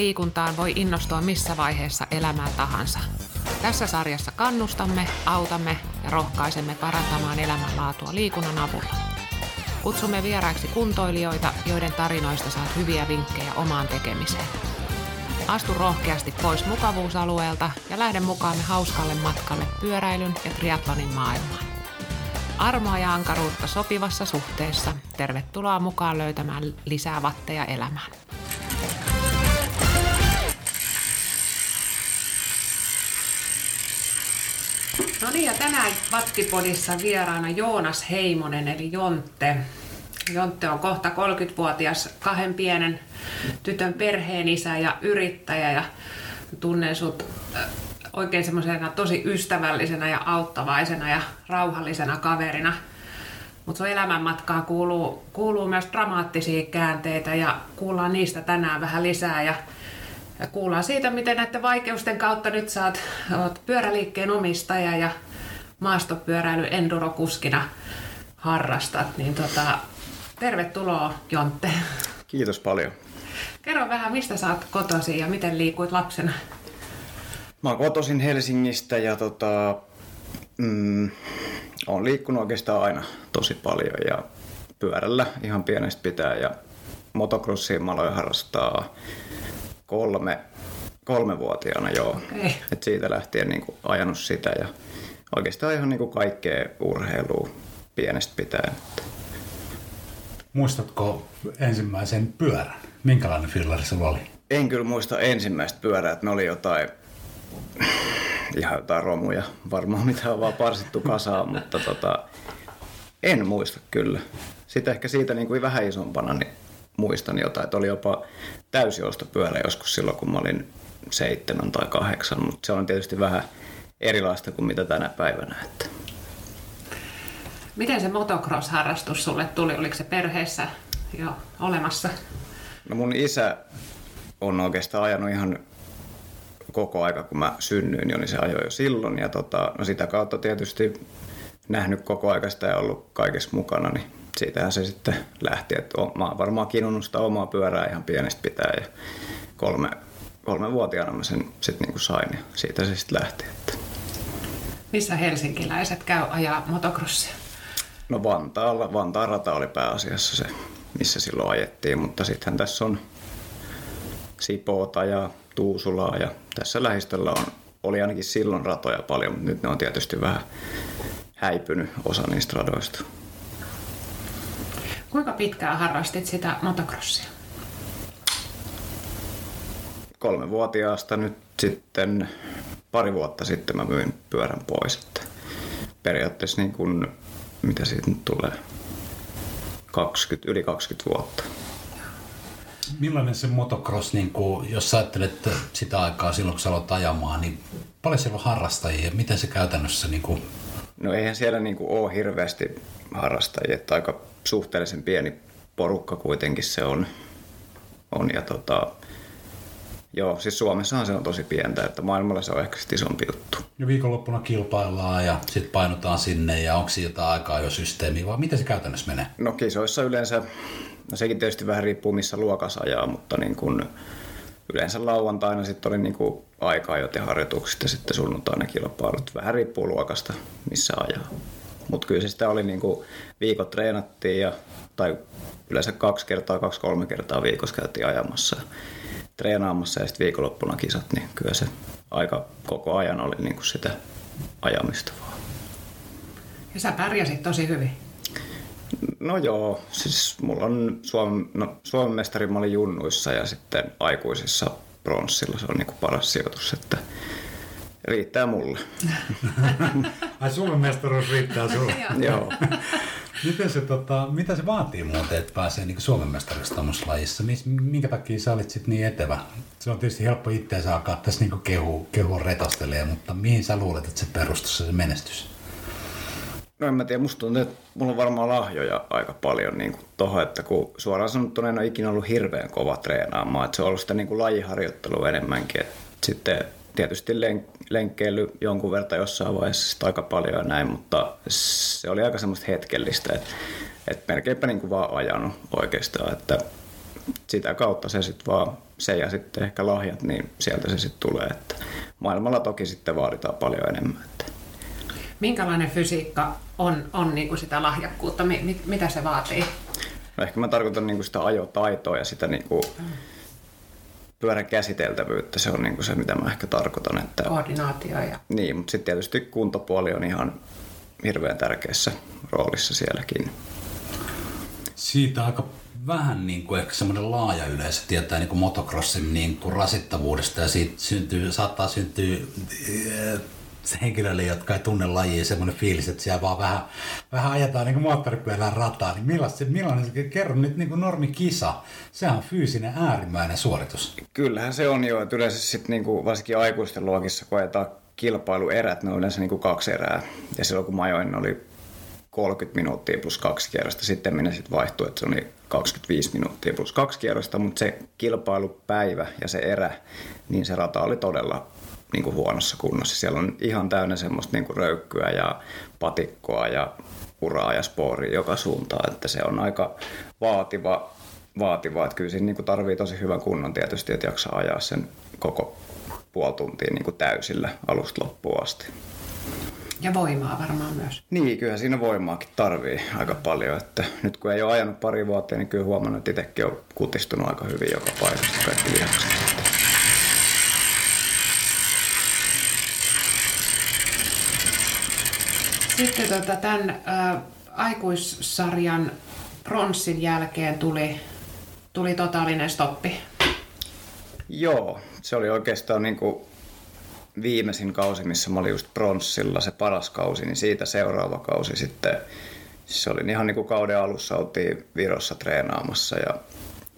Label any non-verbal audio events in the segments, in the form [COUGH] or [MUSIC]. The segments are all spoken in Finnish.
liikuntaan voi innostua missä vaiheessa elämää tahansa. Tässä sarjassa kannustamme, autamme ja rohkaisemme parantamaan elämänlaatua liikunnan avulla. Kutsumme vieraiksi kuntoilijoita, joiden tarinoista saat hyviä vinkkejä omaan tekemiseen. Astu rohkeasti pois mukavuusalueelta ja lähde mukaamme hauskalle matkalle pyöräilyn ja triatlonin maailmaan. Armoa ja ankaruutta sopivassa suhteessa. Tervetuloa mukaan löytämään lisää vatteja elämään. No niin, ja tänään Vattipodissa vieraana Joonas Heimonen eli Jontte. Jontte on kohta 30-vuotias kahden pienen tytön perheen isä ja yrittäjä ja tunnen sut äh, oikein semmoisena tosi ystävällisenä ja auttavaisena ja rauhallisena kaverina. Mutta sun elämänmatkaan kuuluu, kuuluu myös dramaattisia käänteitä ja kuullaan niistä tänään vähän lisää ja, ja kuullaan siitä, miten näiden vaikeusten kautta nyt saat oot pyöräliikkeen omistaja ja maastopyöräily endurokuskina harrastat. Niin tota, tervetuloa Jontte. Kiitos paljon. Kerro vähän, mistä saat kotosi ja miten liikuit lapsena? Mä oon kotoisin Helsingistä ja tota, mm, oon liikkunut oikeastaan aina tosi paljon ja pyörällä ihan pienestä pitää ja motocrossia mä aloin harrastaa kolme, kolmevuotiaana joo. Okay. Et siitä lähtien niin kuin ajanut sitä ja oikeastaan ihan niin kuin kaikkea urheilua pienestä pitäen. Muistatko ensimmäisen pyörän? Minkälainen fillari se oli? En kyllä muista ensimmäistä pyörää, että ne oli jotain ihan jotain romuja varmaan, mitä on vaan parsittu kasaan, mutta tota, en muista kyllä. Sitten ehkä siitä niin kuin vähän isompana niin muistan jotain, että oli jopa täysiostopyörä joskus silloin, kun mä olin seitsemän tai kahdeksan, mutta se on tietysti vähän erilaista kuin mitä tänä päivänä. Että. Miten se motocross-harrastus sulle tuli? Oliko se perheessä jo olemassa? No mun isä on oikeastaan ajanut ihan koko aika, kun mä synnyin jo, niin se ajoi jo silloin. Ja tota, no sitä kautta tietysti nähnyt koko aika sitä ja ollut kaikessa mukana, niin siitähän se sitten lähti. Että mä oon varmaan kinunnut sitä omaa pyörää ihan pienestä pitää ja kolme, kolme vuotiaana mä sen sitten niinku sain ja siitä se sitten lähti. Että. Missä helsinkiläiset käy ajaa motocrossia? No Vantaalla, Vantaan rata oli pääasiassa se, missä silloin ajettiin, mutta sittenhän tässä on Sipoota ja Tuusulaa ja tässä lähistöllä on, oli ainakin silloin ratoja paljon, mutta nyt ne on tietysti vähän häipynyt osa niistä radoista. Kuinka pitkään harrastit sitä motocrossia? Kolmevuotiaasta nyt sitten pari vuotta sitten mä myin pyörän pois. Että periaatteessa niin kuin, mitä siitä nyt tulee, 20, yli 20 vuotta. Millainen se motocross, niin kuin, jos sä ajattelet sitä aikaa silloin, kun sä aloit ajamaan, niin paljon siellä on harrastajia? Miten se käytännössä? Niin kuin... No eihän siellä niin kuin ole hirveästi harrastajia, että aika suhteellisen pieni porukka kuitenkin se on. on ja tota, Joo, siis Suomessahan se on tosi pientä, että maailmalla se on ehkä sitten isompi juttu. Ja viikonloppuna kilpaillaan ja sitten painutaan sinne ja onko siinä jotain aikaa jo systeemi vai miten se käytännössä menee? No kisoissa yleensä, no sekin tietysti vähän riippuu missä luokassa ajaa, mutta niin kun yleensä lauantaina sitten oli niin kuin aikaa jo te harjoitukset ja sitten sunnuntaina kilpailut. Vähän riippuu luokasta, missä ajaa. Mutta kyllä se sitä oli niin kuin viikot treenattiin ja, tai yleensä kaksi kertaa, kaksi-kolme kertaa viikossa käytiin ajamassa treenaamassa ja sitten viikonloppuna kisat, niin kyllä se aika koko ajan oli niin kuin sitä ajamista vaan. Ja sä pärjäsit tosi hyvin. No joo, siis mulla on Suomen, no, Suomen mestari mä olin junnuissa ja sitten aikuisissa pronssilla se on niin kuin paras sijoitus, että riittää mulle. [LAUGHS] Ai Suomen mestaruus riittää sulle? joo. [LAUGHS] Miten se, tota, mitä se vaatii muuten, että pääsee niin Suomen mestariksi tuommoisessa lajissa? Minkä takia sä olit sit niin etevä? Se on tietysti helppo itseänsä alkaa tässä niin kehu, kehua retostelemaan, mutta mihin sä luulet, että se perustuu se menestys? No en mä tiedä, musta tuntuu, että mulla on varmaan lahjoja aika paljon niin kuin että kun suoraan sanottuna en ole ikinä ollut hirveän kova treenaamaan, että se on ollut sitä niin kuin lajiharjoittelua enemmänkin, että sitten tietysti len- lenkkeily jonkun verran jossain vaiheessa aika paljon ja näin, mutta se oli aika semmoista hetkellistä, että, että melkeinpä niin kuin vaan ajanut oikeastaan, että sitä kautta se sitten vaan, se ja sitten ehkä lahjat, niin sieltä se sitten tulee. Että maailmalla toki sitten vaaditaan paljon enemmän. Että. Minkälainen fysiikka on, on niin kuin sitä lahjakkuutta? Mit, mitä se vaatii? No ehkä mä tarkoitan niin kuin sitä ajotaitoa ja sitä niin kuin pyörän käsiteltävyyttä. Se on niin kuin se, mitä mä ehkä tarkoitan. Että... Koordinaatio ja... Niin, mutta sitten tietysti kuntopuoli on ihan hirveän tärkeässä roolissa sielläkin. Siitä aika vähän niin kuin ehkä semmoinen laaja yleisö tietää niin kuin motocrossin niin kuin rasittavuudesta ja siitä syntyy, saattaa syntyä eh, henkilöille, jotka ei tunne lajia, semmoinen fiilis, että siellä vaan vähän, vähän ajetaan niin moottoripyörällä rataa, niin millainen, millainen kerro nyt niin kuin normikisa, sehän on fyysinen äärimmäinen suoritus. Kyllähän se on jo, että yleensä sitten niin kuin varsinkin aikuisten luokissa, kun ajetaan kilpailuerät, ne on yleensä niin kuin kaksi erää. Ja silloin kun mä ajoin, oli 30 minuuttia plus kaksi kierrosta. Sitten minä sitten vaihtui, että se oli 25 minuuttia plus kaksi kierrosta, mutta se kilpailupäivä ja se erä, niin se rata oli todella niin kuin huonossa kunnossa. Siellä on ihan täynnä semmoista niin kuin röykkyä ja patikkoa ja uraa ja spooria joka suuntaan, että se on aika vaativa, vaativa. että kyllä siinä niin kuin tarvii tosi hyvän kunnon tietysti, että jaksaa ajaa sen koko puoli tuntia niin kuin täysillä alusta loppuun asti. Ja voimaa varmaan myös. Niin, kyllä siinä voimaakin tarvii aika paljon. Että nyt kun ei ole ajanut pari vuotta, niin kyllä huomannut, että itsekin on kutistunut aika hyvin joka paikasta kaikki lihakset. Sitten tota, tämän ä, aikuissarjan pronssin jälkeen tuli, tuli totaalinen stoppi. Joo, se oli oikeastaan niin kuin viimeisin kausi, missä mä olin just pronssilla, se paras kausi, niin siitä seuraava kausi sitten, se oli ihan niin kuin kauden alussa oltiin Virossa treenaamassa ja,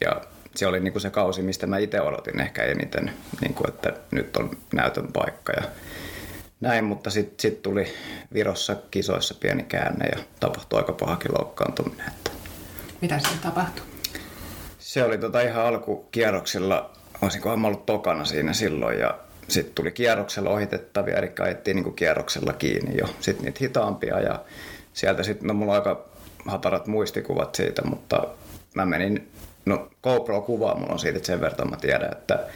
ja se oli niin kuin se kausi, mistä mä itse odotin ehkä eniten, niin kuin, että nyt on näytön paikka ja näin, mutta sitten sit tuli Virossa kisoissa pieni käänne ja tapahtui aika pahakin loukkaantuminen. Että. Mitä se tapahtui? Se oli tota ihan alkukierroksilla, olisinkohan mä ollut tokana siinä silloin ja sitten tuli kierroksella ohitettavia, eli ajettiin niin kierroksella kiinni jo. Sitten niitä hitaampia ja sieltä sitten, no mulla on aika hatarat muistikuvat siitä, mutta mä menin, no GoPro-kuvaa mulla on siitä, että sen verran mä tiedän, että,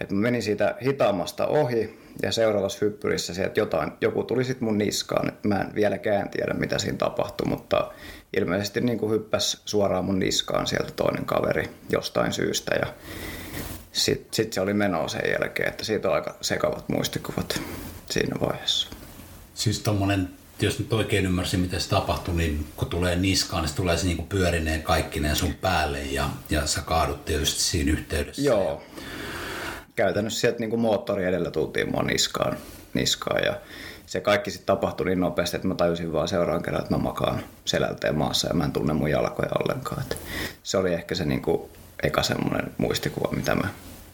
että mä menin siitä hitaammasta ohi ja seuraavassa hyppyrissä se, että jotain, joku tuli sitten mun niskaan. Mä en vieläkään tiedä, mitä siinä tapahtui, mutta ilmeisesti niin kuin hyppäsi suoraan mun niskaan sieltä toinen kaveri jostain syystä. Ja sitten sit se oli menoa sen jälkeen, että siitä on aika sekavat muistikuvat siinä vaiheessa. Siis tommonen, jos nyt oikein ymmärsin, miten se tapahtui, niin kun tulee niskaan, niin se tulee se niinku pyörineen kaikkineen sun päälle ja, ja sä kaadut tietysti siinä yhteydessä. Joo. Käytännössä sieltä niin kuin moottori edellä tultiin mua niskaan, niskaan ja se kaikki sitten tapahtui niin nopeasti, että mä tajusin vaan seuraan kerran, että mä makaan selälteen maassa ja mä en tunne mun jalkoja ollenkaan. Et se oli ehkä se niin kuin eka semmoinen muistikuva, mitä mä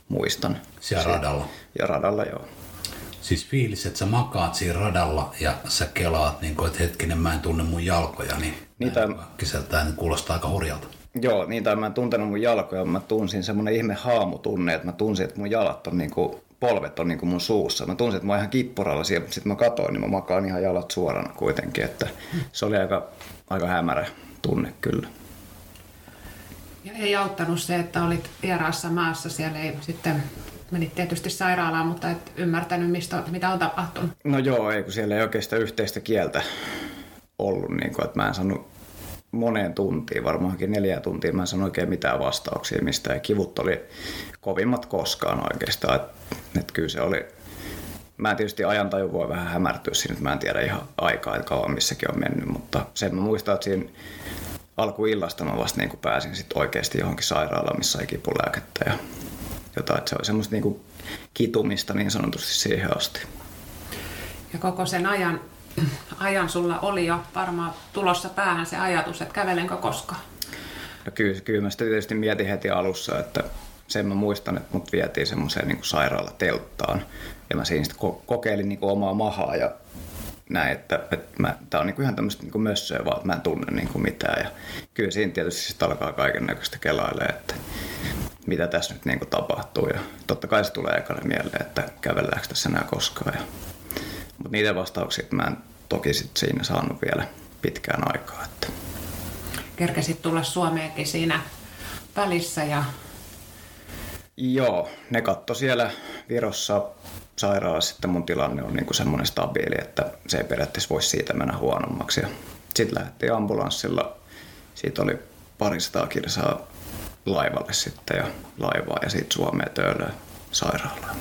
muistan. Siellä radalla. Ja radalla, joo. Siis fiilis, että sä makaat siinä radalla ja sä kelaat, niin kuin, että hetkinen, mä en tunne mun jalkoja, niin Niitä... kiseltään niin kuulostaa aika hurjalta. Joo, niin tai mä en tuntenut mun jalkoja, mä tunsin semmoinen ihme haamutunne, että mä tunsin, että mun jalat on niin kuin, polvet on niin kuin mun suussa. Mä tunsin, että mä oon ihan kippuralla siellä, mutta sitten mä katoin, niin mä makaan ihan jalat suorana kuitenkin, että se oli aika, aika hämärä tunne kyllä. Ja ei auttanut se, että olit vieraassa maassa. Siellä ei sitten menit tietysti sairaalaan, mutta et ymmärtänyt, mistä, mitä on tapahtunut. No joo, ei kun siellä ei oikeastaan yhteistä kieltä ollut. Niin kuin, että mä en saanut moneen tuntiin, varmaankin neljä tuntia, mä en saanut oikein mitään vastauksia mistä ja kivut oli kovimmat koskaan oikeastaan. Että, että kyllä se oli, mä en tietysti ajantaju voi vähän hämärtyä siinä, että mä en tiedä ihan aikaa, että kauan missäkin on mennyt, mutta sen mä muistan, että siinä alkuillasta mä vasta niin pääsin sit oikeasti johonkin sairaalaan, missä sai kipulääkettä ja jotain. Että se oli semmoista niin kitumista niin sanotusti siihen asti. Ja koko sen ajan, ajan sulla oli jo varmaan tulossa päähän se ajatus, että kävelenkö koskaan? No kyllä, kyllä mä sitä tietysti mietin heti alussa, että sen mä muistan, että mut vietiin semmoiseen niin sairaalatelttaan ja mä siinä kokeilin niin omaa mahaa ja näin, että, että mä, tää on niinku ihan tämmöistä niinku mössöä vaan, että mä en tunne niinku mitään. Ja kyllä siinä tietysti sitten alkaa kaiken näköistä kelailee, että mitä tässä nyt niinku tapahtuu. Ja totta kai se tulee ekana mieleen, että kävelläänkö tässä enää koskaan. Ja, mutta niitä vastauksia mä en toki sit siinä saanut vielä pitkään aikaa. Että. Kerkesit tulla Suomeenkin siinä välissä ja Joo, ne katto siellä Virossa sairaalassa, sitten mun tilanne on niin semmoinen stabiili, että se ei periaatteessa voisi siitä mennä huonommaksi. Sitten lähdettiin ambulanssilla, siitä oli parisataa kilsaa laivalle sitten ja laivaa ja sitten Suomeen töölöön sairaalaan.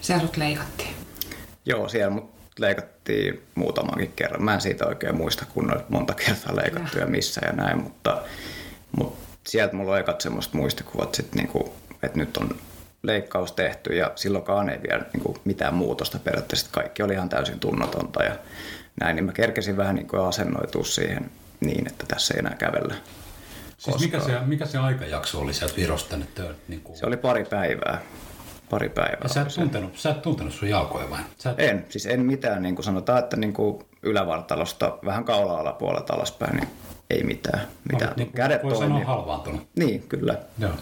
siellä sut leikattiin. Joo, siellä mut leikattiin muutamankin kerran. Mä en siitä oikein muista, kun on monta kertaa leikattu ja missä ja näin, mutta, mutta sieltä mulla on ekat semmoista muistikuvat, sit niinku, että nyt on leikkaus tehty ja silloinkaan ei vielä niinku mitään muutosta periaatteessa. Kaikki oli ihan täysin tunnotonta ja näin, niin mä kerkesin vähän niinku asennoitua siihen niin, että tässä ei enää kävellä. Siis mikä se, mikä se aikajakso oli sieltä Virosta tänne? Niin kuin... Se oli pari päivää. Pari päivää. Ja sä et, tuntenut, sä et tuntenut sun jalkoja vai? Sä et... En, siis en mitään, niin kuin sanotaan, että niin kuin ylävartalosta vähän kaula-alapuolelta alaspäin, niin ei mitään. mitään. niin, Kädet voi toimii. sanoa halvaantunut. Niin, kyllä, Joo.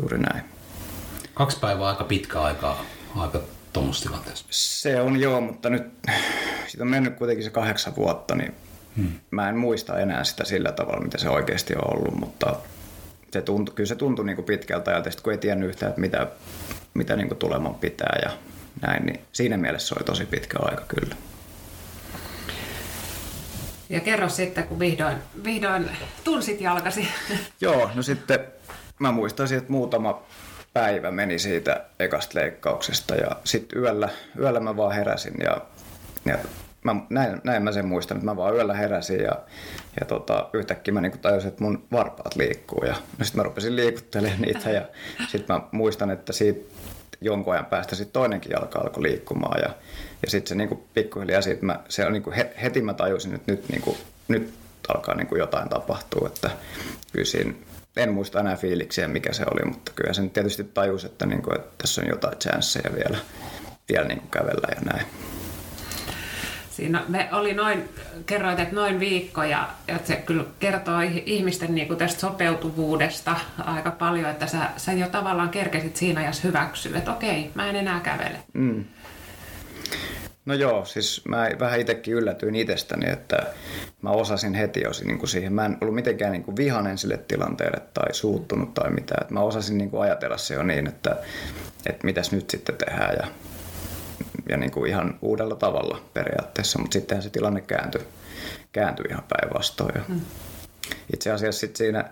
juuri näin. Kaksi päivää aika pitkä aikaa aika tuommoisessa tilanteessa. Se on joo, mutta nyt siitä on mennyt kuitenkin se kahdeksan vuotta, niin hmm. mä en muista enää sitä sillä tavalla, mitä se oikeasti on ollut, mutta se tuntui, kyllä se tuntui niin kuin pitkältä ajalta, kun ei tiennyt yhtään, että mitä, mitä niin kuin tuleman pitää ja näin, niin siinä mielessä se oli tosi pitkä aika kyllä. Ja kerro sitten, kun vihdoin, vihdoin tunsit jalkasi. [LAUGHS] Joo, no sitten mä muistaisin, että muutama päivä meni siitä ekasta leikkauksesta ja sitten yöllä, yöllä mä vaan heräsin ja, ja mä, näin, näin mä sen muistan, että mä vaan yöllä heräsin ja, ja tota, yhtäkkiä mä niinku tajusin, että mun varpaat liikkuu ja no sitten mä rupesin liikuttelemaan niitä ja sitten mä muistan, että siitä jonkun ajan päästä sitten toinenkin jalka alkoi liikkumaan ja, ja sitten se niinku pikkuhiljaa siitä mä, se on niinku he, heti mä tajusin, että nyt, niinku, nyt alkaa niinku jotain tapahtua, että kyllä siinä, en muista enää fiiliksiä mikä se oli, mutta kyllä sen tietysti tajus, että, niinku, että tässä on jotain chanceja vielä, vielä niinku kävellä ja näin. Siinä me oli noin, kerroit, että noin viikko ja, ja se kyllä kertoo ih- ihmisten niin kuin tästä sopeutuvuudesta aika paljon, että sä, sä jo tavallaan kerkesit siinä ajassa hyväksyä, että okei, mä en enää kävele. Mm. No joo, siis mä vähän itsekin yllätyin itsestäni, että mä osasin heti jo niin kuin siihen. Mä en ollut mitenkään niin kuin vihanen sille tilanteelle tai suuttunut tai mitään. Että mä osasin niin kuin ajatella se jo niin, että, että mitäs nyt sitten tehdään ja, ja niin kuin ihan uudella tavalla periaatteessa. Mutta sittenhän se tilanne kääntyi, kääntyi ihan päinvastoin. Mm. Itse asiassa sitten siinä,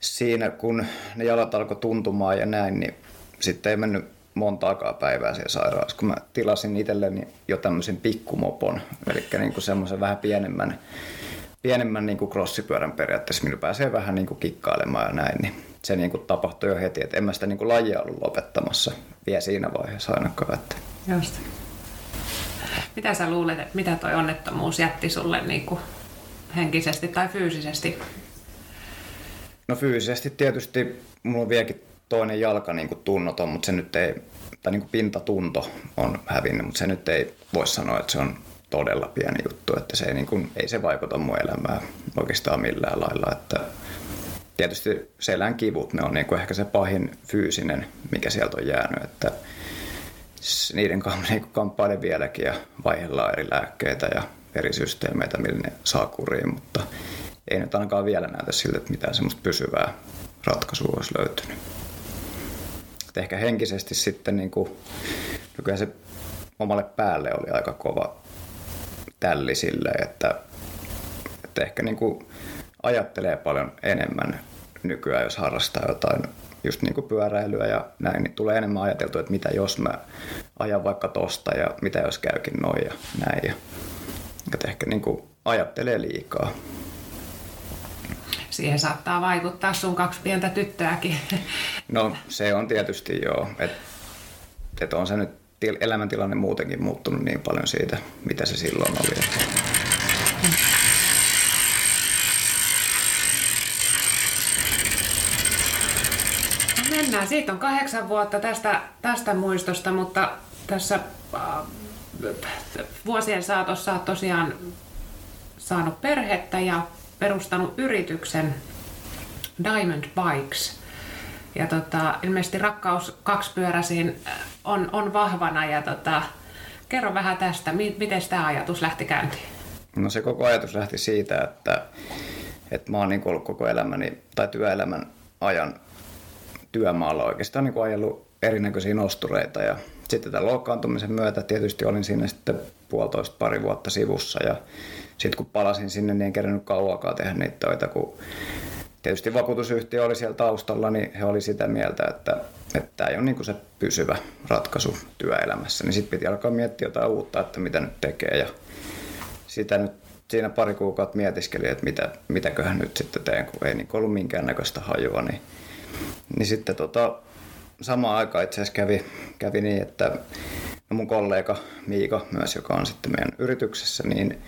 siinä, kun ne jalat alkoi tuntumaan ja näin, niin sitten ei mennyt montaakaan päivää siellä sairaalassa, kun mä tilasin itselleni jo tämmöisen pikkumopon, eli niin kuin semmoisen vähän pienemmän, pienemmän niin kuin crossipyörän periaatteessa, millä pääsee vähän niin kuin kikkailemaan ja näin, niin se niin kuin tapahtui jo heti, että en mä sitä niin kuin lajia ollut lopettamassa vielä siinä vaiheessa ainakaan. Että. Just. Mitä sä luulet, että mitä toi onnettomuus jätti sulle niin kuin henkisesti tai fyysisesti? No fyysisesti tietysti mulla on vieläkin toinen jalka niin kuin tunnoton, mutta se nyt ei, tai niin kuin pintatunto on hävinnyt, mutta se nyt ei voi sanoa, että se on todella pieni juttu, että se ei, niin kuin, ei se vaikuta mun elämään oikeastaan millään lailla, että tietysti selän kivut, ne on niin kuin ehkä se pahin fyysinen, mikä sieltä on jäänyt, että niiden kanssa [LAUGHS] niin kamppailen vieläkin ja vaihdellaan eri lääkkeitä ja eri systeemeitä, millä ne saa kuriin, mutta ei nyt ainakaan vielä näytä siltä, että mitään semmoista pysyvää ratkaisua olisi löytynyt. Et ehkä henkisesti sitten niin kuin, no se omalle päälle oli aika kova tälli sille, että, että ehkä niin kuin ajattelee paljon enemmän nykyään, jos harrastaa jotain just niin kuin pyöräilyä ja näin, niin tulee enemmän ajateltua, että mitä jos mä ajan vaikka tosta ja mitä jos käykin noin ja näin. Ja, että ehkä niin kuin ajattelee liikaa. Siihen saattaa vaikuttaa sun kaksi pientä tyttöäkin. [LAUGHS] No se on tietysti joo, että et on se nyt elämäntilanne muutenkin muuttunut niin paljon siitä, mitä se silloin oli. Mennään, siitä on kahdeksan vuotta tästä, tästä muistosta, mutta tässä äh, vuosien saatossa olet tosiaan saanut perhettä ja perustanut yrityksen Diamond Bikes. Ja tota, ilmeisesti rakkaus kaksipyöräisiin on, on vahvana ja tota, kerro vähän tästä, mi- miten tämä ajatus lähti käyntiin? No se koko ajatus lähti siitä, että, että mä oon niin ollut koko elämäni tai työelämän ajan työmaalla oikeastaan niin ajellut erinäköisiä nostureita ja sitten tämän loukkaantumisen myötä tietysti olin siinä sitten puolitoista pari vuotta sivussa ja sitten kun palasin sinne, niin en kerännyt kauakaan tehdä niitä töitä, kun tietysti vakuutusyhtiö oli siellä taustalla, niin he oli sitä mieltä, että, että tämä ei ole niin se pysyvä ratkaisu työelämässä. Niin sitten piti alkaa miettiä jotain uutta, että mitä nyt tekee ja sitä nyt siinä pari kuukautta mietiskelin, että mitä, mitäköhän nyt sitten teen, kun ei niin ollut minkäännäköistä hajua, niin, niin sitten tota, samaan aikaan itse asiassa kävi, kävi niin, että no mun kollega Miika myös, joka on sitten meidän yrityksessä, niin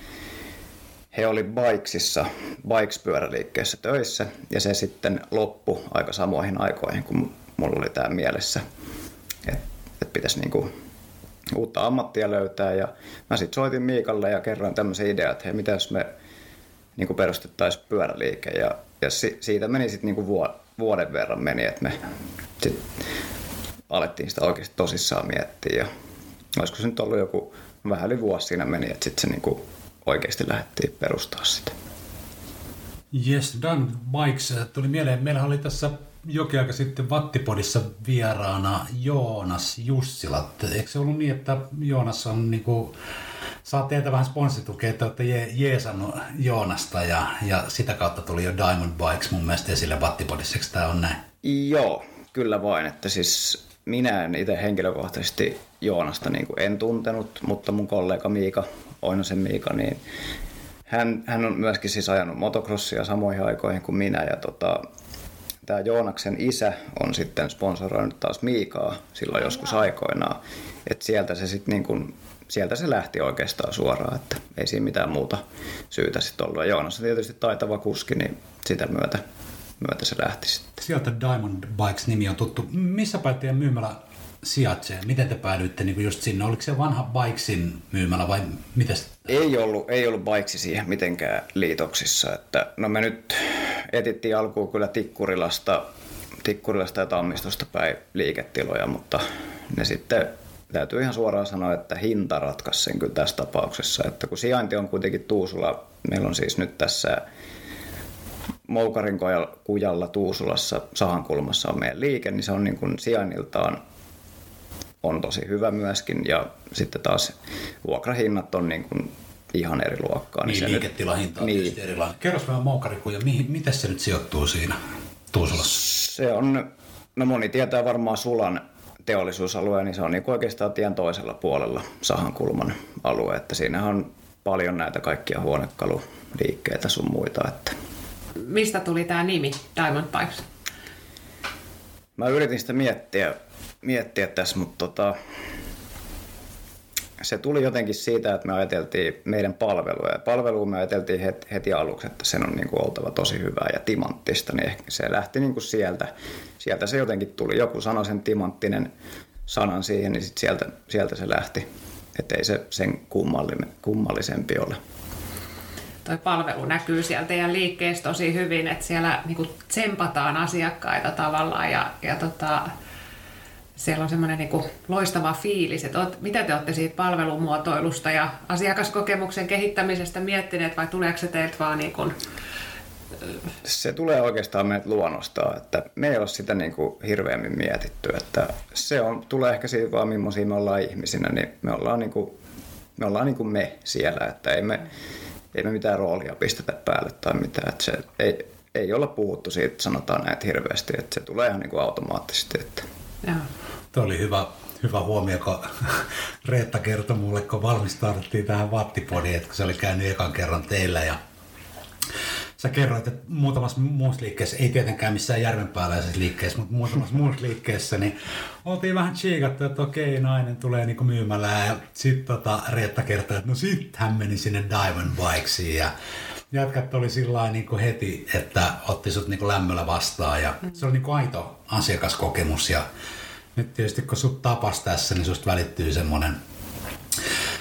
he oli Bikesissa, Bikes-pyöräliikkeessä töissä ja se sitten loppu aika samoihin aikoihin, kun mulla oli tämä mielessä, että, että pitäisi niinku uutta ammattia löytää. Ja mä sitten soitin Miikalle ja kerroin tämmöisen idean, että hei, mitä jos me niinku perustettaisiin pyöräliike. Ja, ja si, siitä meni sitten niinku vuoden verran meni, että me sit alettiin sitä oikeasti tosissaan miettiä ja olisiko se nyt ollut joku vähän yli vuosi siinä meni, että sitten se niinku oikeasti lähdettiin perustaa sitä. Yes, Dan Bikes tuli mieleen. Meillä oli tässä jokin aika sitten Vattipodissa vieraana Joonas Jussila. Eikö se ollut niin, että Joonas on niin kuin, saa teiltä vähän sponssitukea, että olette je- jeesannut Joonasta ja, ja sitä kautta tuli jo Diamond Bikes mun mielestä esille Vattipodissa. Eikö tämä on näin? Joo, kyllä vain. Että siis minä en itse henkilökohtaisesti Joonasta niin kuin en tuntenut, mutta mun kollega Miika, Oinosen Miika, niin hän, hän on myöskin siis ajanut motocrossia samoihin aikoihin kuin minä ja tota, tämä Joonaksen isä on sitten sponsoroinut taas Miikaa silloin joskus aikoinaan. Että sieltä se sitten niin kuin, sieltä se lähti oikeastaan suoraan, että ei siinä mitään muuta syytä sitten ollut. Ja Joonas on tietysti taitava kuski, niin sitä myötä, myötä se lähti sitten. Sieltä Diamond Bikes nimi on tuttu. Missä päin teidän myymälä sijaitsee? Miten te päädyitte niin just sinne? Oliko se vanha Bikesin myymälä vai miten? Ei ollut, ei ollut Bikesi siihen mitenkään liitoksissa. Että, no me nyt etittiin alkuun kyllä Tikkurilasta, Tikkurilasta ja Tammistosta päin liiketiloja, mutta ne sitten täytyy ihan suoraan sanoa, että hinta ratkaisi sen kyllä tässä tapauksessa. Että kun sijainti on kuitenkin Tuusula, meillä on siis nyt tässä Moukarin kujalla Tuusulassa Sahankulmassa on meidän liike, niin se on niin kuin sijainniltaan on tosi hyvä myöskin ja sitten taas vuokrahinnat on niin kuin ihan eri luokkaa. Niin, niin liiketilahinta on niin. tietysti erilainen. Kerros vähän Moukarikuja, mihin, miten se nyt sijoittuu siinä Tuusulassa? Se on, no moni tietää varmaan Sulan teollisuusalue, niin se on niin oikeastaan tien toisella puolella Sahankulman alue, että siinä on paljon näitä kaikkia huonekaluliikkeitä sun muita. Että. Mistä tuli tämä nimi Diamond Bikes? Mä yritin sitä miettiä miettiä tässä, mutta tota, se tuli jotenkin siitä, että me ajateltiin meidän palveluja. Palveluun me ajateltiin heti, heti aluksi, että sen on niin kuin oltava tosi hyvää ja timanttista, niin ehkä se lähti niin kuin sieltä. Sieltä se jotenkin tuli. Joku sanoi sen timanttinen sanan siihen, niin sit sieltä, sieltä se lähti. Että ei se sen kummallisempi ole. Toi palvelu näkyy siellä teidän liikkeessä tosi hyvin, että siellä niin kuin tsempataan asiakkaita tavallaan ja, ja tota, siellä on semmoinen niin loistava fiilis, että oot, mitä te olette siitä palvelumuotoilusta ja asiakaskokemuksen kehittämisestä miettineet vai tuleeko se teiltä vaan niin kuin, se tulee oikeastaan meiltä luonnostaan, että me ei ole sitä niin kuin hirveämmin mietitty, että se on, tulee ehkä siitä vaan millaisia me ollaan ihmisinä, niin me ollaan niin kuin, me, ollaan niin kuin me siellä, että ei me, ei me mitään roolia pistetä päälle tai mitään, että se ei, ei olla puhuttu siitä, sanotaan näitä hirveästi, että se tulee ihan niin kuin automaattisesti. Että. Tuo oli hyvä, hyvä huomio, kun [LAUGHS] Reetta kertoi mulle, kun valmistauduttiin tähän Vattipodiin, että kun se oli käynyt ekan kerran teillä ja sä kerroit, että muutamassa muussa liikkeessä, ei tietenkään missään järvenpääläisessä liikkeessä, mutta muutamassa muussa liikkeessä, niin oltiin vähän chiikattu, että okei, nainen tulee niinku myymälään ja sitten tota, Reetta kertoi, että no sit hän meni sinne Diamond Bikesiin ja jätkät oli sillä niin heti, että otti sut niin lämmöllä vastaan ja se oli niin aito asiakaskokemus ja nyt tietysti kun sut tapas tässä, niin susta välittyy semmoinen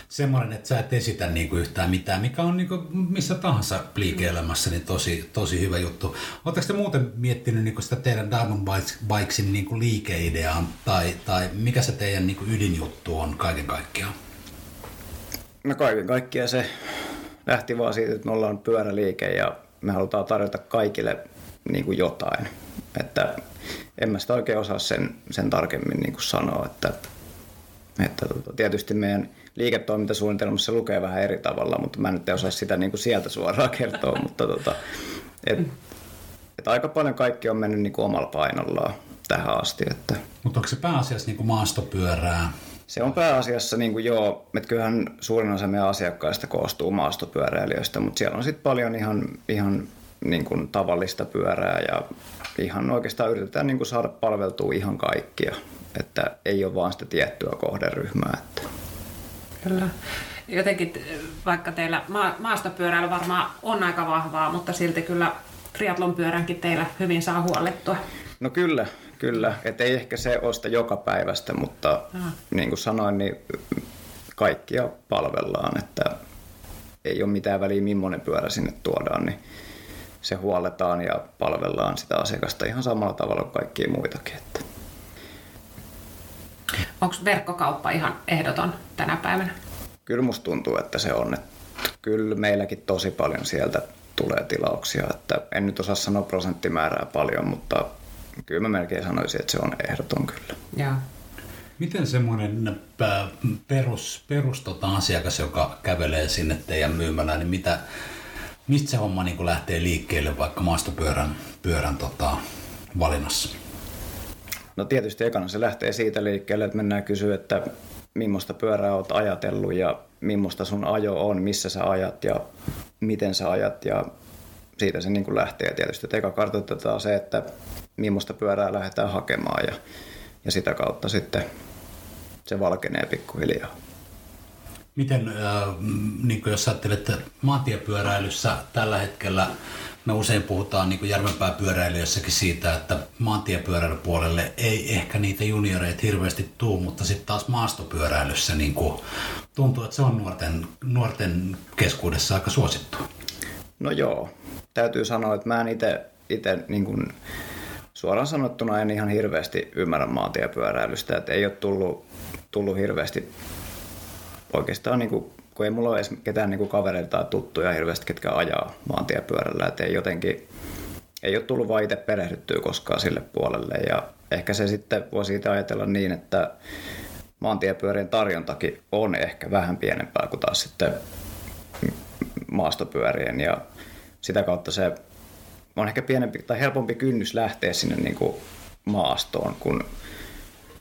semmoinen, että sä et esitä niinku yhtään mitään, mikä on niinku missä tahansa liike-elämässä niin tosi, tosi hyvä juttu. Oletteko te muuten miettinyt niinku sitä teidän Diamond Bikesin niinku liikeideaa tai, tai mikä se teidän niinku ydinjuttu on kaiken kaikkiaan? No kaiken kaikkiaan se lähti vaan siitä, että me ollaan pyöräliike ja me halutaan tarjota kaikille niin kuin jotain. Että en mä sitä oikein osaa sen, sen tarkemmin niin kuin sanoa, että, että tota, tietysti meidän liiketoimintasuunnitelmassa lukee vähän eri tavalla, mutta mä en nyt osaa sitä niin kuin sieltä suoraan [LAUGHS] kertoa, mutta tota, et, et aika paljon kaikki on mennyt niin kuin omalla painollaan tähän asti. Että. Mutta onko se pääasiassa niin kuin maastopyörää? Se on pääasiassa niin kuin joo, että kyllähän suurin osa meidän asiakkaista koostuu maastopyöräilijöistä, mutta siellä on sitten paljon ihan, ihan niin kuin tavallista pyörää ja ihan oikeastaan yritetään niin kuin saada palveltua ihan kaikkia, että ei ole vaan sitä tiettyä kohderyhmää. Että. Kyllä. Jotenkin, vaikka teillä ma- maastopyöräily varmaan on aika vahvaa, mutta silti kyllä triatlon pyöränkin teillä hyvin saa huollettua. No kyllä, kyllä. Et ei ehkä se osta joka päivästä, mutta Aha. niin kuin sanoin, niin kaikkia palvellaan, että ei ole mitään väliä, millainen pyörä sinne tuodaan, niin se huolletaan ja palvellaan sitä asiakasta ihan samalla tavalla kuin kaikkia muitakin. Että. Onko verkkokauppa ihan ehdoton tänä päivänä? Kyllä musta tuntuu, että se on. Että kyllä meilläkin tosi paljon sieltä tulee tilauksia. Että en nyt osaa sanoa prosenttimäärää paljon, mutta kyllä mä melkein sanoisin, että se on ehdoton kyllä. Ja. Miten semmoinen perus, perus tota asiakas, joka kävelee sinne teidän myymälään, niin mitä, mistä se homma niin lähtee liikkeelle vaikka maastopyörän pyörän, tota, valinnassa? No tietysti ekana se lähtee siitä liikkeelle, että mennään kysyä, että millaista pyörää olet ajatellut ja millaista sun ajo on, missä sä ajat ja miten sä ajat ja siitä se niin kuin lähtee tietysti. Että eka kartoitetaan se, että millaista pyörää lähdetään hakemaan ja, ja sitä kautta sitten se valkenee pikkuhiljaa. Miten, äh, niin jos ajattelet maantiepyöräilyssä tällä hetkellä, me usein puhutaan niin Järvenpää pyöräilijöissäkin siitä, että maantiepyöräilypuolelle ei ehkä niitä junioreita hirveästi tuu, mutta sitten taas maastopyöräilyssä niin kuin tuntuu, että se on nuorten, nuorten keskuudessa aika suosittu. No joo, täytyy sanoa, että mä en itse niin kuin, suoraan sanottuna en ihan hirveästi ymmärrä maantiepyöräilystä, että ei ole tullut, tullut hirveästi oikeastaan niin kuin, kun ei mulla ole edes ketään niin kavereita tai tuttuja hirveästi, ketkä ajaa maantiepyörällä, että ei jotenkin ei ole tullut vaan itse perehdyttyä koskaan sille puolelle. Ja ehkä se sitten voi siitä ajatella niin, että maantiepyörien tarjontakin on ehkä vähän pienempää kuin taas sitten maastopyörien. Ja sitä kautta se on ehkä pienempi tai helpompi kynnys lähteä sinne niin kuin maastoon kuin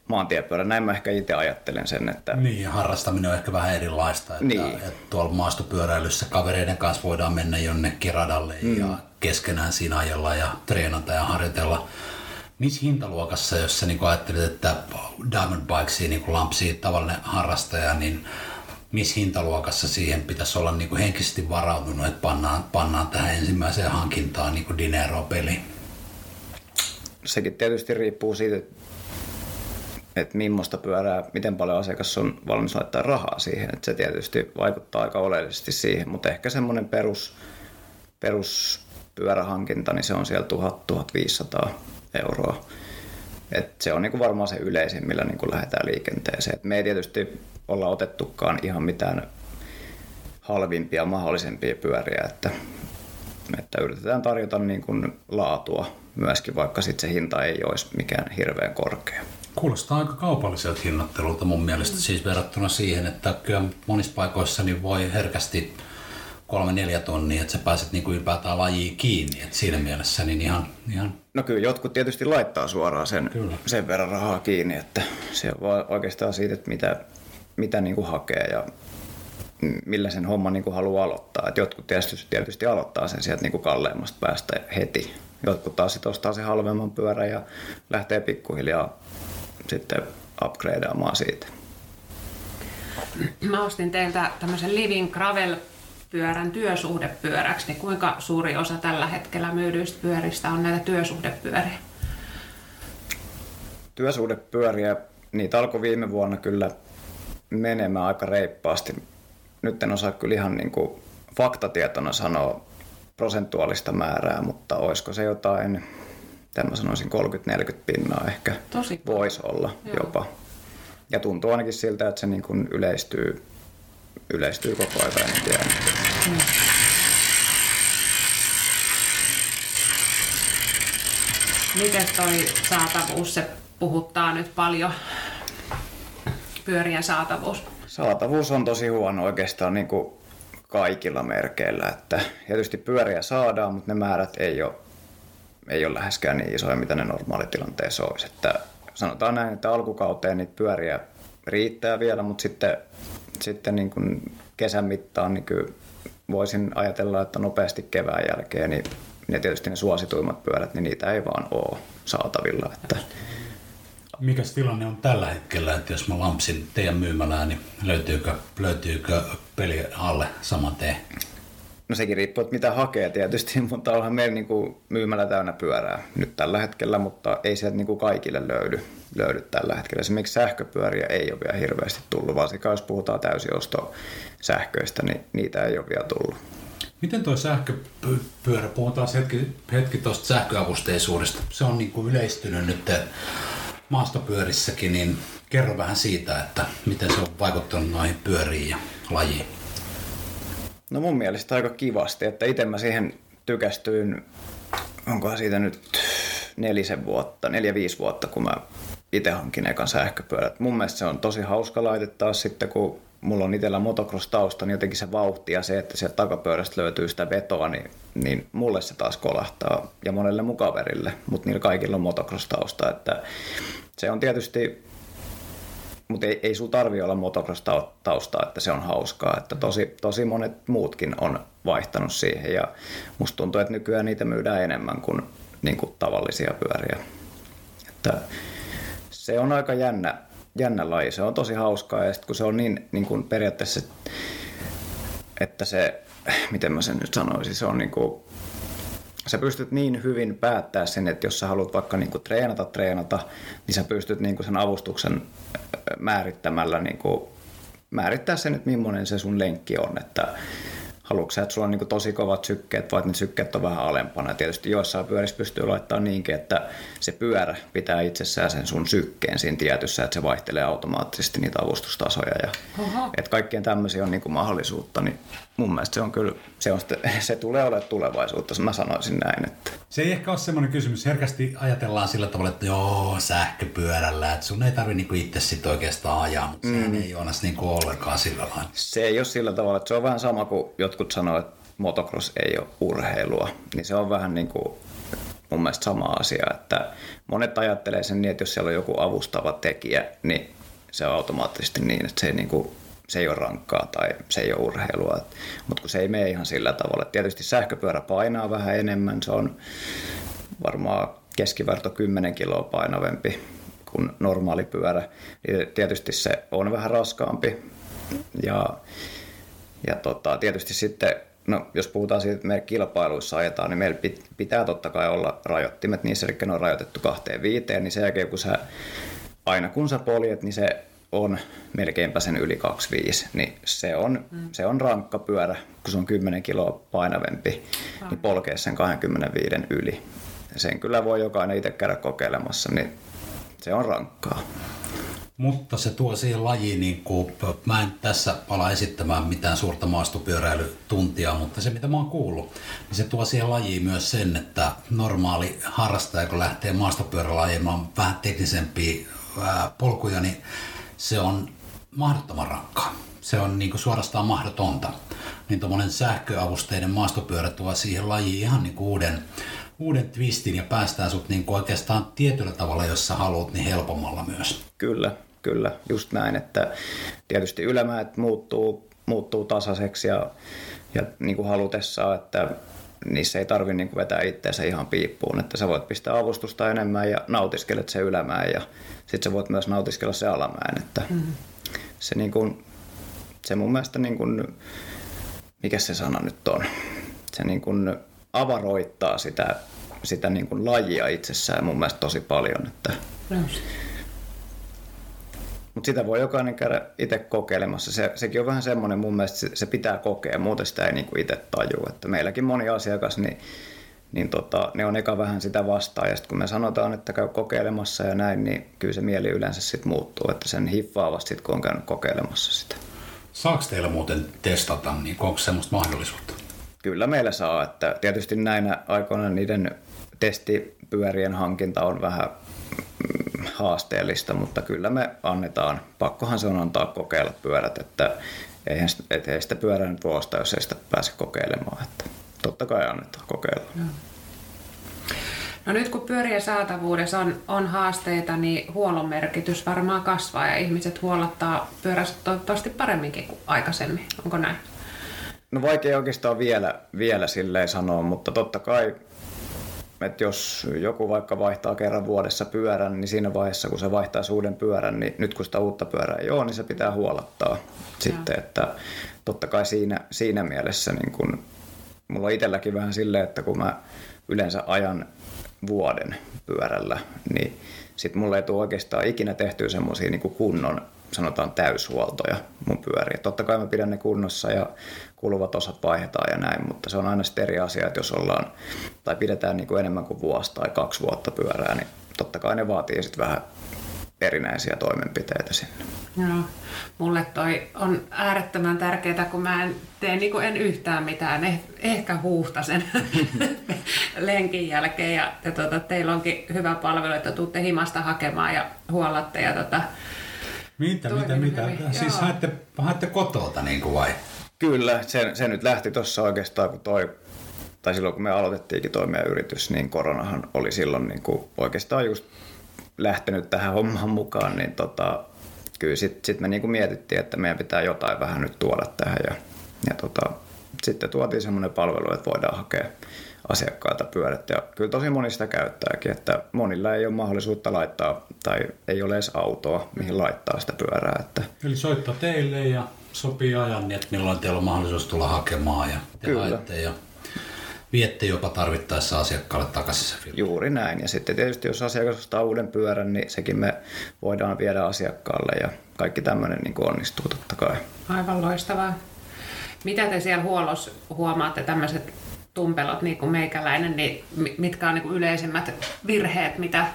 maantiepyörä. Näin mä ehkä itse ajattelen sen. Että... Niin, harrastaminen on ehkä vähän erilaista. Että, niin. että tuolla maastopyöräilyssä kavereiden kanssa voidaan mennä jonnekin radalle mm. ja keskenään siinä ajella ja treenata ja harjoitella. Missä hintaluokassa, jos sä niin ajattelet, että Diamond Bikesia niin lampsii tavallinen harrastaja, niin missä hintaluokassa siihen pitäisi olla niin kuin henkisesti varautunut, että pannaan, pannaan tähän ensimmäiseen hankintaan niin Dinero-peli? Sekin tietysti riippuu siitä, että millaista pyörää, miten paljon asiakas on valmis laittaa rahaa siihen. Että se tietysti vaikuttaa aika oleellisesti siihen, mutta ehkä semmoinen perus, peruspyörähankinta, niin se on siellä 1000-1500 euroa. Et se on niinku varmaan se yleisin, millä niinku lähdetään liikenteeseen. Et me ei tietysti olla otettukaan ihan mitään halvimpia mahdollisempia pyöriä, että, että yritetään tarjota niin kuin laatua myöskin, vaikka sitten se hinta ei olisi mikään hirveän korkea. Kuulostaa aika kaupalliselta hinnoittelulta mun mielestä, siis verrattuna siihen, että kyllä monissa paikoissa niin voi herkästi kolme neljä tonnia, että sä pääset niin kuin ylipäätään lajiin kiinni. että siinä mielessä niin ihan, ihan... No kyllä jotkut tietysti laittaa suoraan sen, kyllä. sen verran rahaa kiinni, että se on oikeastaan siitä, että mitä, mitä niin kuin hakee ja millä sen homman niin kuin haluaa aloittaa. Et jotkut tietysti, tietysti aloittaa sen sieltä niin kuin kalleimmasta päästä heti. Jotkut taas sitten ostaa sen halvemman pyörän ja lähtee pikkuhiljaa sitten upgradeaamaan siitä. Mä ostin teiltä tämmöisen Living Gravel pyörän työsuhdepyöräksi, niin kuinka suuri osa tällä hetkellä myydyistä pyöristä on näitä työsuhdepyöriä? Työsuhdepyöriä, niitä alkoi viime vuonna kyllä menemään aika reippaasti. Nyt en osaa kyllä ihan niin kuin faktatietona sanoa prosentuaalista määrää, mutta olisiko se jotain, mä sanoisin 30-40 pinnaa ehkä Tosi voisi olla Joo. jopa. Ja tuntuu ainakin siltä, että se niin kuin yleistyy, yleistyy koko ajan, en tiedä. Mm. Miten toi saatavuus, se puhuttaa nyt paljon, pyörien saatavuus? Saatavuus on tosi huono oikeastaan niin kuin kaikilla merkeillä. Että tietysti pyöriä saadaan, mutta ne määrät ei ole, ei ole läheskään niin isoja, mitä ne normaalitilanteessa olisi. Että sanotaan näin, että alkukauteen niitä pyöriä riittää vielä, mutta sitten, sitten niin kuin kesän mittaan niin kuin voisin ajatella, että nopeasti kevään jälkeen niin ne tietysti ne suosituimmat pyörät, niin niitä ei vaan ole saatavilla. Että mikä tilanne on tällä hetkellä, että jos mä lampsin teidän myymälään, niin löytyykö, löytyykö peli alle saman tien? No sekin riippuu, että mitä hakee tietysti, [LAUGHS] mutta onhan meillä niin kuin myymälä täynnä pyörää nyt tällä hetkellä, mutta ei sieltä niin kuin kaikille löydy, löydy tällä hetkellä. Esimerkiksi sähköpyöriä ei ole vielä hirveästi tullut, varsinkaan jos puhutaan täysiosto sähköistä, niin niitä ei ole vielä tullut. Miten tuo sähköpyörä, puhutaan hetki, hetki tuosta sähköavusteisuudesta, se on niin kuin yleistynyt nyt maastopyörissäkin, niin kerro vähän siitä, että miten se on vaikuttanut noihin pyöriin ja lajiin. No mun mielestä aika kivasti, että itse mä siihen tykästyin, onkohan siitä nyt nelisen vuotta, neljä viisi vuotta, kun mä itse hankin ekan sähköpyörät. Mun mielestä se on tosi hauska laite taas sitten, kun mulla on itsellä motocross-tausta, niin jotenkin se vauhti ja se, että sieltä takapyörästä löytyy sitä vetoa, niin, niin mulle se taas kolahtaa ja monelle mukaverille, mutta niillä kaikilla on motocross-tausta, että se on tietysti, mutta ei, ei sulla tarvi olla motocross-taustaa, että se on hauskaa, että tosi, tosi monet muutkin on vaihtanut siihen ja musta tuntuu, että nykyään niitä myydään enemmän kuin, niin kuin tavallisia pyöriä. Että se on aika jännä, jännä laji. Se on tosi hauskaa ja kun se on niin, niin kuin periaatteessa, että se, miten mä sen nyt sanoisin, se on niin kuin, sä pystyt niin hyvin päättää sen, että jos sä haluat vaikka niin kuin treenata, treenata, niin sä pystyt niin kuin sen avustuksen määrittämällä niin kuin määrittää sen, että millainen se sun lenkki on. Että haluatko sä, että sulla on niin tosi kovat sykkeet vai että ne sykkeet on vähän alempana. Tietysti joissain pyörissä pystyy laittamaan niinkin, että se pyörä pitää itsessään sen sun sykkeen siinä tietyssä, että se vaihtelee automaattisesti niitä avustustasoja. Ja, että kaikkien tämmöisiä on niin kuin mahdollisuutta, niin mun mielestä se on kyllä, se, on, [LAUGHS] se tulee olemaan tulevaisuutta, mä sanoisin näin. Että. Se ei ehkä ole semmoinen kysymys, herkästi ajatellaan sillä tavalla, että joo, sähköpyörällä, että sun ei tarvi niinku itse sit oikeastaan ajaa, mutta mm. sehän ei ole niinku ollenkaan sillä lailla. Se ei ole sillä tavalla, että se on vähän sama kuin jotkut sanoo, että motocross ei ole urheilua, niin se on vähän niin kuin mun mielestä sama asia, että monet ajattelee sen niin, että jos siellä on joku avustava tekijä, niin se on automaattisesti niin, että se ei niin kuin se ei ole rankkaa tai se ei ole urheilua. Mutta kun se ei mene ihan sillä tavalla. Tietysti sähköpyörä painaa vähän enemmän, se on varmaan keskiverto 10 kiloa painavempi kuin normaali pyörä. Tietysti se on vähän raskaampi ja, ja tota, tietysti sitten No, jos puhutaan siitä, että meidän kilpailuissa ajetaan, niin meillä pitää totta kai olla rajoittimet niissä, eli ne on rajoitettu kahteen viiteen, niin sen jälkeen kun sä, aina kun sä poljet, niin se on melkeinpä sen yli 25, niin se on, mm. se on rankka pyörä, kun se on 10 kiloa painavempi, ah. niin polkee sen 25 yli. Sen kyllä voi jokainen itse käydä kokeilemassa, niin se on rankkaa. Mutta se tuo siihen lajiin, niin kuin, mä en tässä ala esittämään mitään suurta maastopyöräilytuntia, mutta se mitä mä oon kuullut, niin se tuo siihen lajiin myös sen, että normaali harrastaja, kun lähtee maastopyörällä ajamaan vähän teknisempiä polkuja, niin se on mahdottoman rankkaa. Se on niin kuin suorastaan mahdotonta. Niin tuommoinen sähköavusteinen maastopyörä tuo siihen lajiin ihan niin kuin uuden, uuden twistin ja päästään sut niin kuin oikeastaan tietyllä tavalla, jos sä haluat, niin helpommalla myös. Kyllä, kyllä, just näin, että tietysti ylämäät muuttuu, muuttuu tasaiseksi ja, ja niin kuin halutessaan, että niissä ei tarvi niin kuin vetää itseensä ihan piippuun, että sä voit pistää avustusta enemmän ja nautiskelet se ylämään ja sitten sä voit myös nautiskella se alamäen, että mm-hmm. se, niin kuin, se mun mielestä niin kuin, mikä se sana nyt on, se niin kuin avaroittaa sitä, sitä niin kuin lajia itsessään mun mielestä tosi paljon, että mutta sitä voi jokainen käydä itse kokeilemassa. Se, sekin on vähän semmoinen mun mielestä, se, se pitää kokea, muuten sitä ei niinku itse tajua. Että meilläkin moni asiakas, niin, niin tota, ne on eka vähän sitä vastaan. Ja sitten kun me sanotaan, että käy kokeilemassa ja näin, niin kyllä se mieli yleensä sitten muuttuu. Että sen hiffaavasti sit, kun on käynyt kokeilemassa sitä. Saako teillä muuten testata, niin onko semmoista mahdollisuutta? Kyllä meillä saa. Että tietysti näinä aikoina niiden testipyörien hankinta on vähän haasteellista, mutta kyllä me annetaan. Pakkohan se on antaa kokeilla pyörät, että eihän sitä, et ei sitä pyörää nyt voi ostaa, jos ei sitä pääse kokeilemaan. Että totta kai annetaan kokeilla. No nyt kun pyörien saatavuudessa on, on haasteita, niin huollon merkitys varmaan kasvaa ja ihmiset huollottaa pyörässä toivottavasti paremminkin kuin aikaisemmin. Onko näin? No vaikea oikeastaan vielä, vielä silleen sanoa, mutta totta kai, että jos joku vaikka vaihtaa kerran vuodessa pyörän, niin siinä vaiheessa, kun se vaihtaa uuden pyörän, niin nyt kun sitä uutta pyörää ei ole, niin se pitää huolattaa sitten, että totta kai siinä, siinä mielessä niin kun, mulla on itselläkin vähän silleen, että kun mä yleensä ajan vuoden pyörällä, niin sitten mulle ei tule oikeastaan ikinä tehtyä semmoisia niin kunnon sanotaan täyshuoltoja mun pyöriä. Totta kai mä pidän ne kunnossa ja kuluvat osat vaihdetaan ja näin, mutta se on aina sitten eri asia, että jos ollaan tai pidetään niin kuin enemmän kuin vuosi tai kaksi vuotta pyörää, niin totta kai ne vaatii sitten vähän erinäisiä toimenpiteitä sinne. Joo. Mulle toi on äärettömän tärkeää, kun mä en tee niin kuin en yhtään mitään. Eh, ehkä huuhta sen [LAUGHS] lenkin jälkeen. Ja, ja tuota, teillä onkin hyvä palvelu, että tuutte himasta hakemaan ja huollatte. Ja tuota, mitä, mitä, mitä? Hyvin. Siis haette, haette kotolta niin kuin vai? Kyllä, se, se nyt lähti tuossa oikeastaan, kun toi tai silloin kun me aloitettiinkin toi meidän yritys, niin koronahan oli silloin niin kuin oikeastaan just lähtenyt tähän hommaan mukaan, niin tota, kyllä sitten sit me niin kuin mietittiin, että meidän pitää jotain vähän nyt tuoda tähän ja, ja tota, sitten tuotiin semmoinen palvelu, että voidaan hakea asiakkailta pyörät. Ja kyllä tosi moni sitä käyttääkin, että monilla ei ole mahdollisuutta laittaa tai ei ole edes autoa, mihin laittaa sitä pyörää. Että... Eli soittaa teille ja sopii ajan, niin että milloin teillä on mahdollisuus tulla hakemaan ja te Kyllä. ja viette jopa tarvittaessa asiakkaalle takaisin se filmi. Juuri näin. Ja sitten tietysti jos asiakas ostaa uuden pyörän, niin sekin me voidaan viedä asiakkaalle ja kaikki tämmöinen niin onnistuu totta kai. Aivan loistavaa. Mitä te siellä huollossa huomaatte tämmöiset tumpelot niin kuin meikäläinen, niin mitkä on niin kuin yleisimmät virheet, mitä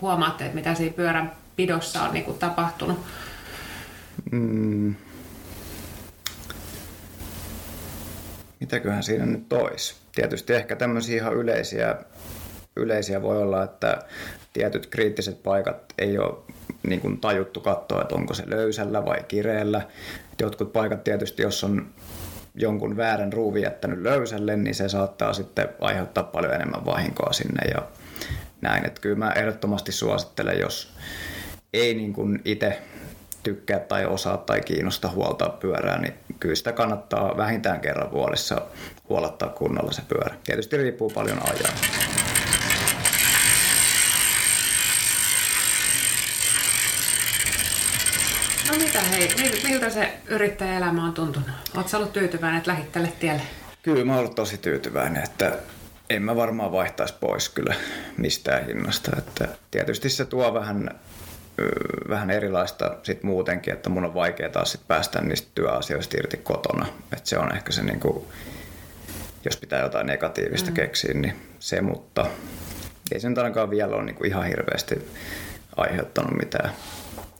huomaatte, että mitä siinä pyörän pidossa on niin kuin tapahtunut? Mm. Mitäköhän siinä nyt toisi? Tietysti ehkä tämmöisiä ihan yleisiä, yleisiä voi olla, että tietyt kriittiset paikat ei ole niin kuin tajuttu katsoa, että onko se löysällä vai kireellä. Jotkut paikat tietysti, jos on jonkun väärän ruuvin jättänyt löysälle, niin se saattaa sitten aiheuttaa paljon enemmän vahinkoa sinne ja näin. Että kyllä mä ehdottomasti suosittelen, jos ei niin kuin itse tykkää tai osaa tai kiinnosta huoltaa pyörää, niin kyllä sitä kannattaa vähintään kerran vuodessa huolattaa kunnolla se pyörä. Tietysti riippuu paljon ajaa. Mitä hei, miltä se yrittäjäelämä on tuntunut? Oletko ollut tyytyväinen, että lähit tälle tielle? Kyllä mä oon ollut tosi tyytyväinen, että en mä varmaan vaihtaisi pois kyllä mistään hinnasta. Että tietysti se tuo vähän, vähän erilaista sit muutenkin, että mun on vaikea taas sit päästä niistä työasioista irti kotona. Että se on ehkä se, niin kuin, jos pitää jotain negatiivista mm. keksiä, niin se, mutta ei se nyt ainakaan vielä ole niin kuin ihan hirveästi aiheuttanut mitään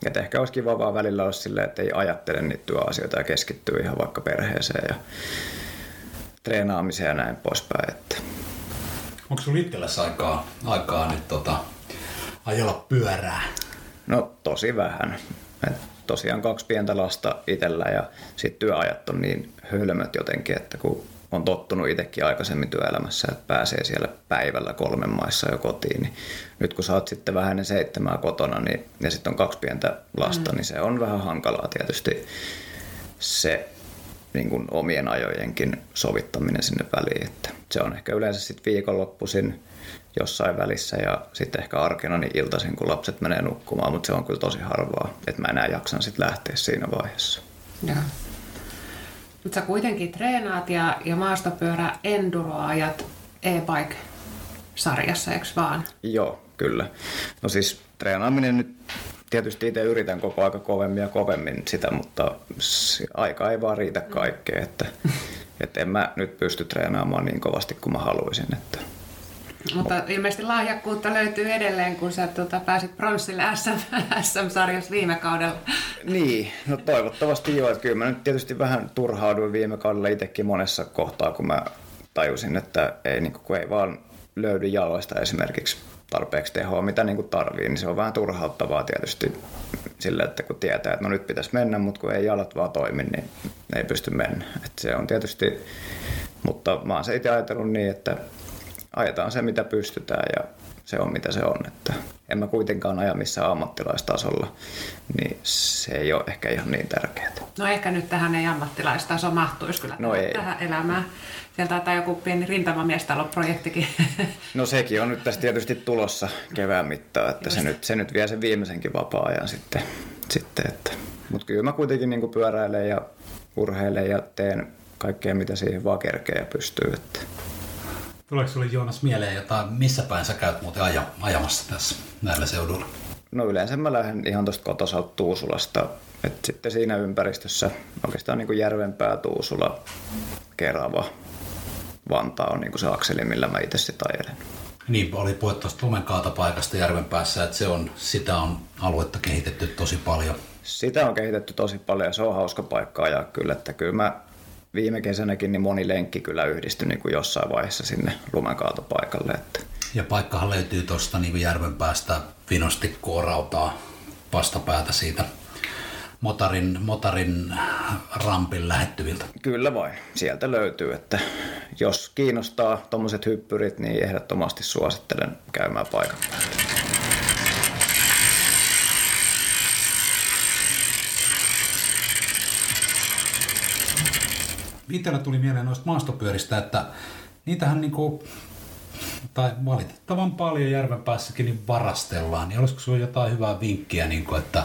et ehkä olisi kiva vaan välillä olla silleen, että ei ajattele niitä työasioita ja keskittyy ihan vaikka perheeseen ja treenaamiseen ja näin poispäin. Että. Onko sinulla itsellesi aikaa, aikaa nyt tota, ajella pyörää? No tosi vähän. Et tosiaan kaksi pientä lasta itsellä ja sitten työajat on niin hölmöt jotenkin, että kun on tottunut itsekin aikaisemmin työelämässä, että pääsee siellä päivällä kolmen maissa jo kotiin, niin nyt kun sä oot sitten vähän ennen seitsemää kotona niin, ja sitten on kaksi pientä lasta, mm. niin se on vähän hankalaa tietysti se niin kuin omien ajojenkin sovittaminen sinne väliin. Että se on ehkä yleensä sitten viikonloppuisin jossain välissä ja sitten ehkä arkena niin iltaisin, kun lapset menee nukkumaan, mutta se on kyllä tosi harvaa, että mä enää jaksan sitten lähteä siinä vaiheessa. Ja. Mutta sä kuitenkin treenaat ja, ja maastopyörä enduroajat e-bike-sarjassa, eikö vaan? Joo, kyllä. No siis treenaaminen nyt tietysti itse yritän koko aika kovemmin ja kovemmin sitä, mutta aika ei vaan riitä kaikkeen, että, [LAUGHS] että en mä nyt pysty treenaamaan niin kovasti kuin mä haluaisin. Että mutta ilmeisesti lahjakkuutta löytyy edelleen, kun sä tuota, pääsit pronssille SM, SM-sarjassa viime kaudella. Niin, no toivottavasti joo. Että kyllä mä nyt tietysti vähän turhauduin viime kaudella itsekin monessa kohtaa, kun mä tajusin, että ei, niin kun ei vaan löydy jaloista esimerkiksi tarpeeksi tehoa, mitä niin kuin tarvii, niin se on vähän turhauttavaa tietysti sillä, että kun tietää, että no nyt pitäisi mennä, mutta kun ei jalat vaan toimi, niin ei pysty mennä. Että se on tietysti, mutta mä oon se itse ajatellut niin, että ajetaan se mitä pystytään ja se on mitä se on. Että en mä kuitenkaan aja missään ammattilaistasolla, niin se ei ole ehkä ihan niin tärkeää. No ehkä nyt tähän ei ammattilaistaso mahtuisi kyllä no ei. tähän elämään. Sieltä taitaa joku pieni rintamamiestaloprojektikin. No sekin on nyt tässä tietysti tulossa kevään mittaan, että se nyt, se nyt vie sen viimeisenkin vapaa-ajan sitten. sitten että. Mutta kyllä mä kuitenkin niin pyöräilen ja urheilen ja teen kaikkea, mitä siihen vaan kerkee ja pystyy. Että. Tuleeko sinulle Joonas mieleen jotain, missä päin sä käyt muuten aja, ajamassa tässä näillä seuduilla? No yleensä mä lähden ihan tuosta kotosalta Tuusulasta. Et sitten siinä ympäristössä oikeastaan niin kuin Järvenpää, Tuusula, Kerava, Vantaa on niin kuin se akseli, millä mä itse sitä ajelen. Niin, oli puhe tuosta lumenkaatapaikasta Järvenpäässä, että se on, sitä on aluetta kehitetty tosi paljon. Sitä on kehitetty tosi paljon ja se on hauska paikka ajaa kyllä, että kyllä mä viime kesänäkin niin moni lenkki kyllä yhdistyi niin kuin jossain vaiheessa sinne lumenkaatopaikalle. Että. Ja paikkahan löytyy tuosta niin järven päästä vinosti kuorautaa vastapäätä siitä motarin, motarin rampin lähettyviltä. Kyllä vain, sieltä löytyy, että jos kiinnostaa tuommoiset hyppyrit, niin ehdottomasti suosittelen käymään paikan päällä. Itsellä tuli mieleen noista maastopyöristä, että niitähän niinku, tai valitettavan paljon järven päässäkin niin varastellaan, niin olisiko sinulla jotain hyvää vinkkiä, niin kuin, että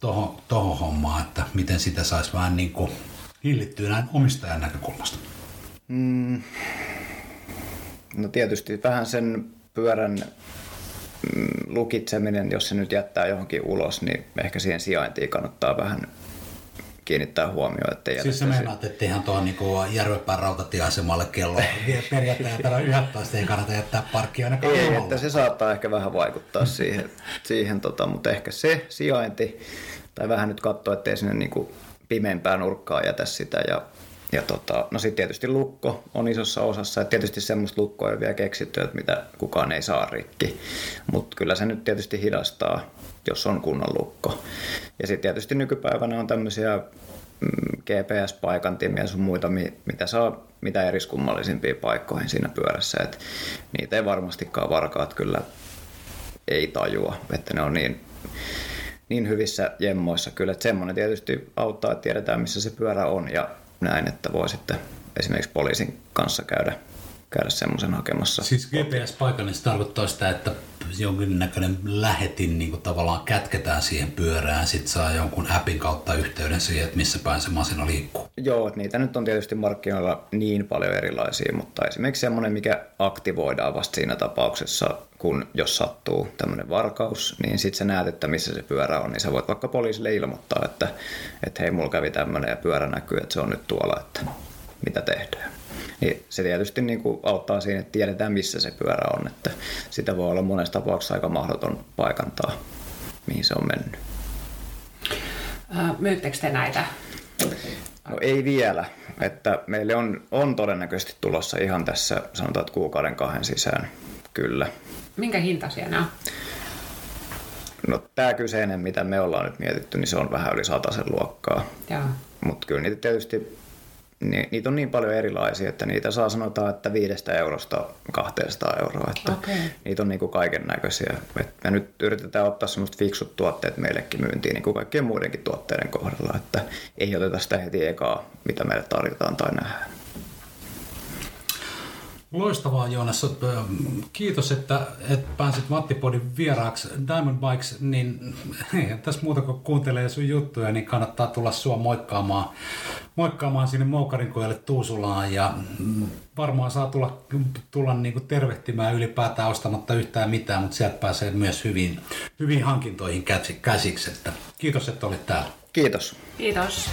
tohon, tohon hommaan, että miten sitä saisi vähän niin kuin hillittyä näin omistajan näkökulmasta? Mm. No tietysti vähän sen pyörän mm, lukitseminen, jos se nyt jättää johonkin ulos, niin ehkä siihen sijaintiin kannattaa vähän kiinnittää huomioon. Että siis sä meinaat, että ihan tuohon niin Järvenpään rautatieasemalle kello periaatteessa 11 ei kannata jättää parkkia ainakaan Ei, olla. että se saattaa ehkä vähän vaikuttaa [LAUGHS] siihen, siihen tota, mutta ehkä se sijainti, tai vähän nyt katsoa, ettei sinne niin kuin pimeämpään nurkkaan jätä sitä ja ja tota, no sitten tietysti lukko on isossa osassa, että tietysti semmoista lukkoa ei vielä keksitty, että mitä kukaan ei saa rikki, mutta kyllä se nyt tietysti hidastaa jos on kunnon lukko. Ja sitten tietysti nykypäivänä on tämmöisiä mm, GPS-paikantimia sun muita, mitä saa mitä eriskummallisimpia paikkoihin siinä pyörässä. Et niitä ei varmastikaan varkaat kyllä ei tajua, että ne on niin, niin hyvissä jemmoissa kyllä. Että semmoinen tietysti auttaa, että tiedetään missä se pyörä on ja näin, että voi sitten esimerkiksi poliisin kanssa käydä käydä semmoisen hakemassa. Siis GPS-paikan, niin se tarkoittaa sitä, että jonkinnäköinen lähetin niin kuin tavallaan kätketään siihen pyörään, sitten saa jonkun appin kautta yhteyden siihen, että missä päin se masina liikkuu. Joo, että niitä nyt on tietysti markkinoilla niin paljon erilaisia, mutta esimerkiksi semmoinen, mikä aktivoidaan vasta siinä tapauksessa, kun jos sattuu tämmöinen varkaus, niin sitten sä näet, että missä se pyörä on, niin sä voit vaikka poliisille ilmoittaa, että, että hei, mulla kävi tämmöinen ja pyörä näkyy, että se on nyt tuolla, että mitä tehdään. Niin se tietysti niin kuin auttaa siinä, että tiedetään missä se pyörä on. Että sitä voi olla monessa tapauksessa aika mahdoton paikantaa, mihin se on mennyt. Myyttekö te näitä? No ei vielä. Että meille on, on todennäköisesti tulossa ihan tässä, sanotaan, että kuukauden kahden sisään, kyllä. Minkä hinta siellä on? No tämä kyseinen, mitä me ollaan nyt mietitty, niin se on vähän yli sen luokkaa. Mutta kyllä niitä tietysti niin, niitä on niin paljon erilaisia, että niitä saa sanotaan, että viidestä eurosta 200 euroa. Että okay. Niitä on niin kuin kaiken näköisiä. Me nyt yritetään ottaa semmoista fiksut tuotteet meillekin myyntiin niin kuin kaikkien muidenkin tuotteiden kohdalla, että ei oteta sitä heti ekaa, mitä meille tarjotaan tai nähdään. Loistavaa Joonas. Kiitos, että, että pääsit Mattipodin vieraaksi Diamond Bikes, niin tässä muuta kuin kuuntelee sun juttuja, niin kannattaa tulla sua moikkaamaan, moikkaamaan sinne Moukarinkojalle Tuusulaan ja varmaan saa tulla, tulla niin kuin tervehtimään ylipäätään ostamatta yhtään mitään, mutta sieltä pääsee myös hyvin, hyvin hankintoihin käsiksi. Että kiitos, että olit täällä. Kiitos. Kiitos.